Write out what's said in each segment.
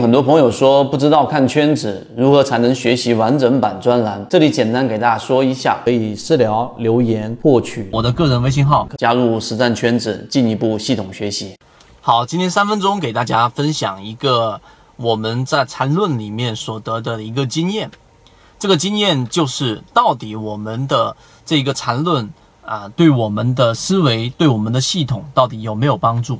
很多朋友说不知道看圈子如何才能学习完整版专栏，这里简单给大家说一下，可以私聊留言获取我的个人微信号，加入实战圈子，进一步系统学习。好，今天三分钟给大家分享一个我们在缠论里面所得的一个经验，这个经验就是到底我们的这个缠论啊，对我们的思维、对我们的系统到底有没有帮助？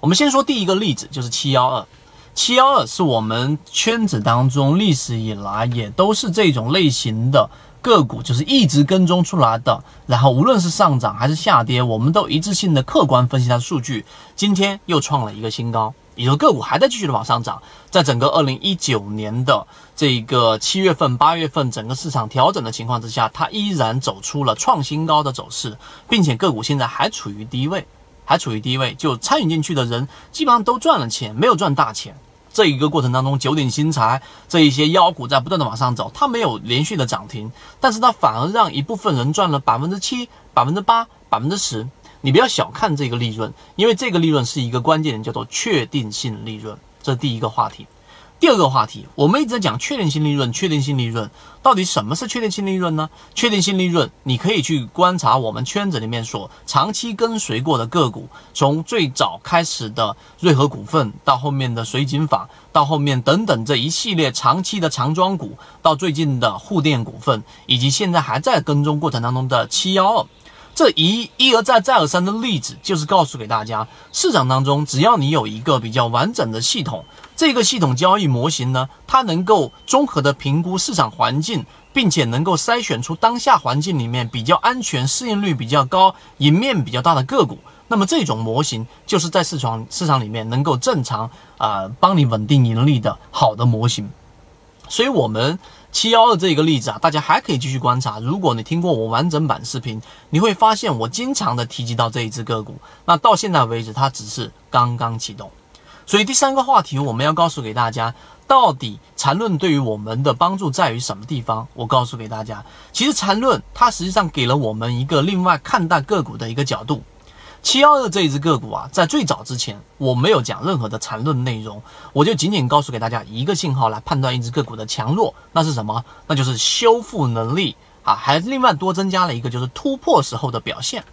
我们先说第一个例子，就是七幺二。七幺二是我们圈子当中历史以来也都是这种类型的个股，就是一直跟踪出来的。然后无论是上涨还是下跌，我们都一致性的客观分析它的数据。今天又创了一个新高，也就个股还在继续的往上涨。在整个二零一九年的这个七月份、八月份，整个市场调整的情况之下，它依然走出了创新高的走势，并且个股现在还处于低位。还处于低位，就参与进去的人基本上都赚了钱，没有赚大钱。这一个过程当中，九鼎新材这一些妖股在不断的往上走，它没有连续的涨停，但是它反而让一部分人赚了百分之七、百分之八、百分之十。你不要小看这个利润，因为这个利润是一个关键点，叫做确定性利润。这第一个话题。第二个话题，我们一直在讲确定性利润，确定性利润到底什么是确定性利润呢？确定性利润，你可以去观察我们圈子里面所长期跟随过的个股，从最早开始的瑞和股份，到后面的水井坊，到后面等等这一系列长期的长庄股，到最近的沪电股份，以及现在还在跟踪过程当中的七幺二。这一一而再再而三的例子，就是告诉给大家，市场当中只要你有一个比较完整的系统，这个系统交易模型呢，它能够综合的评估市场环境，并且能够筛选出当下环境里面比较安全、市盈率比较高、赢面比较大的个股。那么这种模型就是在市场市场里面能够正常啊帮你稳定盈利的好的模型。所以，我们。七幺二这一个例子啊，大家还可以继续观察。如果你听过我完整版视频，你会发现我经常的提及到这一只个股。那到现在为止，它只是刚刚启动。所以第三个话题，我们要告诉给大家，到底缠论对于我们的帮助在于什么地方？我告诉给大家，其实缠论它实际上给了我们一个另外看待个股的一个角度。七幺二这一只个股啊，在最早之前，我没有讲任何的缠论内容，我就仅仅告诉给大家一个信号来判断一只个股的强弱，那是什么？那就是修复能力啊，还另外多增加了一个就是突破时候的表现。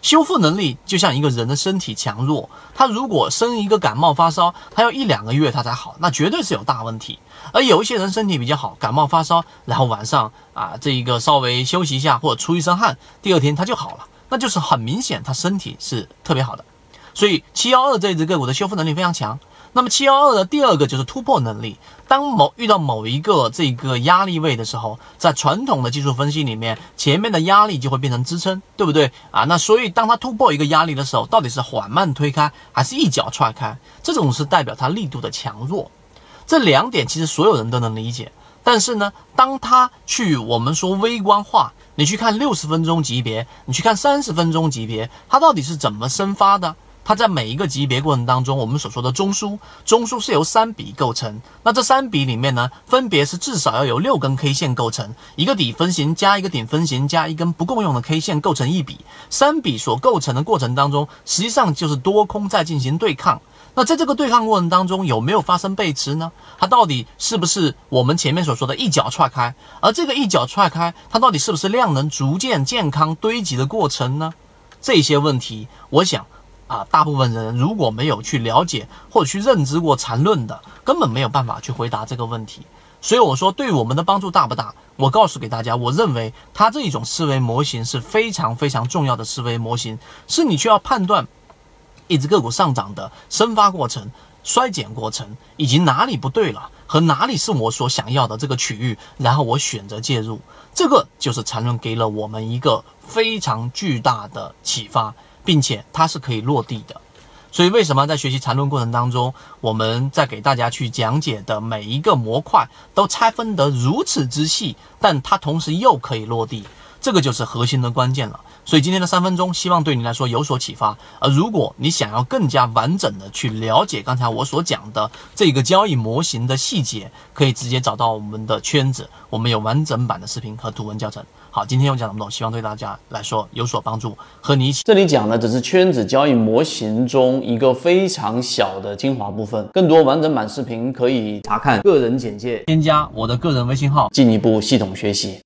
修复能力就像一个人的身体强弱，他如果生一个感冒发烧，他要一两个月他才好，那绝对是有大问题。而有一些人身体比较好，感冒发烧，然后晚上啊这一个稍微休息一下或者出一身汗，第二天他就好了。那就是很明显，它身体是特别好的，所以七幺二这只个股的修复能力非常强。那么七幺二的第二个就是突破能力，当某遇到某一个这个压力位的时候，在传统的技术分析里面，前面的压力就会变成支撑，对不对啊？那所以当它突破一个压力的时候，到底是缓慢推开还是一脚踹开，这种是代表它力度的强弱。这两点其实所有人都能理解。但是呢，当他去我们说微观化，你去看六十分钟级别，你去看三十分钟级别，它到底是怎么生发的？它在每一个级别过程当中，我们所说的中枢，中枢是由三笔构成。那这三笔里面呢，分别是至少要有六根 K 线构成，一个底分型加一个顶分型加一根不共用的 K 线构成一笔。三笔所构成的过程当中，实际上就是多空在进行对抗。那在这个对抗过程当中，有没有发生背驰呢？它到底是不是我们前面所说的一脚踹开？而这个一脚踹开，它到底是不是量能逐渐健康堆积的过程呢？这些问题，我想啊，大部分人如果没有去了解或者去认知过缠论的，根本没有办法去回答这个问题。所以我说，对我们的帮助大不大？我告诉给大家，我认为它这一种思维模型是非常非常重要的思维模型，是你需要判断。一只个股上涨的生发过程、衰减过程，以及哪里不对了和哪里是我所想要的这个区域，然后我选择介入，这个就是缠论给了我们一个非常巨大的启发，并且它是可以落地的。所以为什么在学习缠论过程当中，我们在给大家去讲解的每一个模块都拆分得如此之细，但它同时又可以落地，这个就是核心的关键了。所以今天的三分钟，希望对你来说有所启发。而如果你想要更加完整的去了解刚才我所讲的这个交易模型的细节，可以直接找到我们的圈子，我们有完整版的视频和图文教程。好，今天我讲这么多，希望对大家来说有所帮助，和你一起。这里讲的只是圈子交易模型中一个非常小的精华部分，更多完整版视频可以查看个人简介，添加我的个人微信号，进一步系统学习。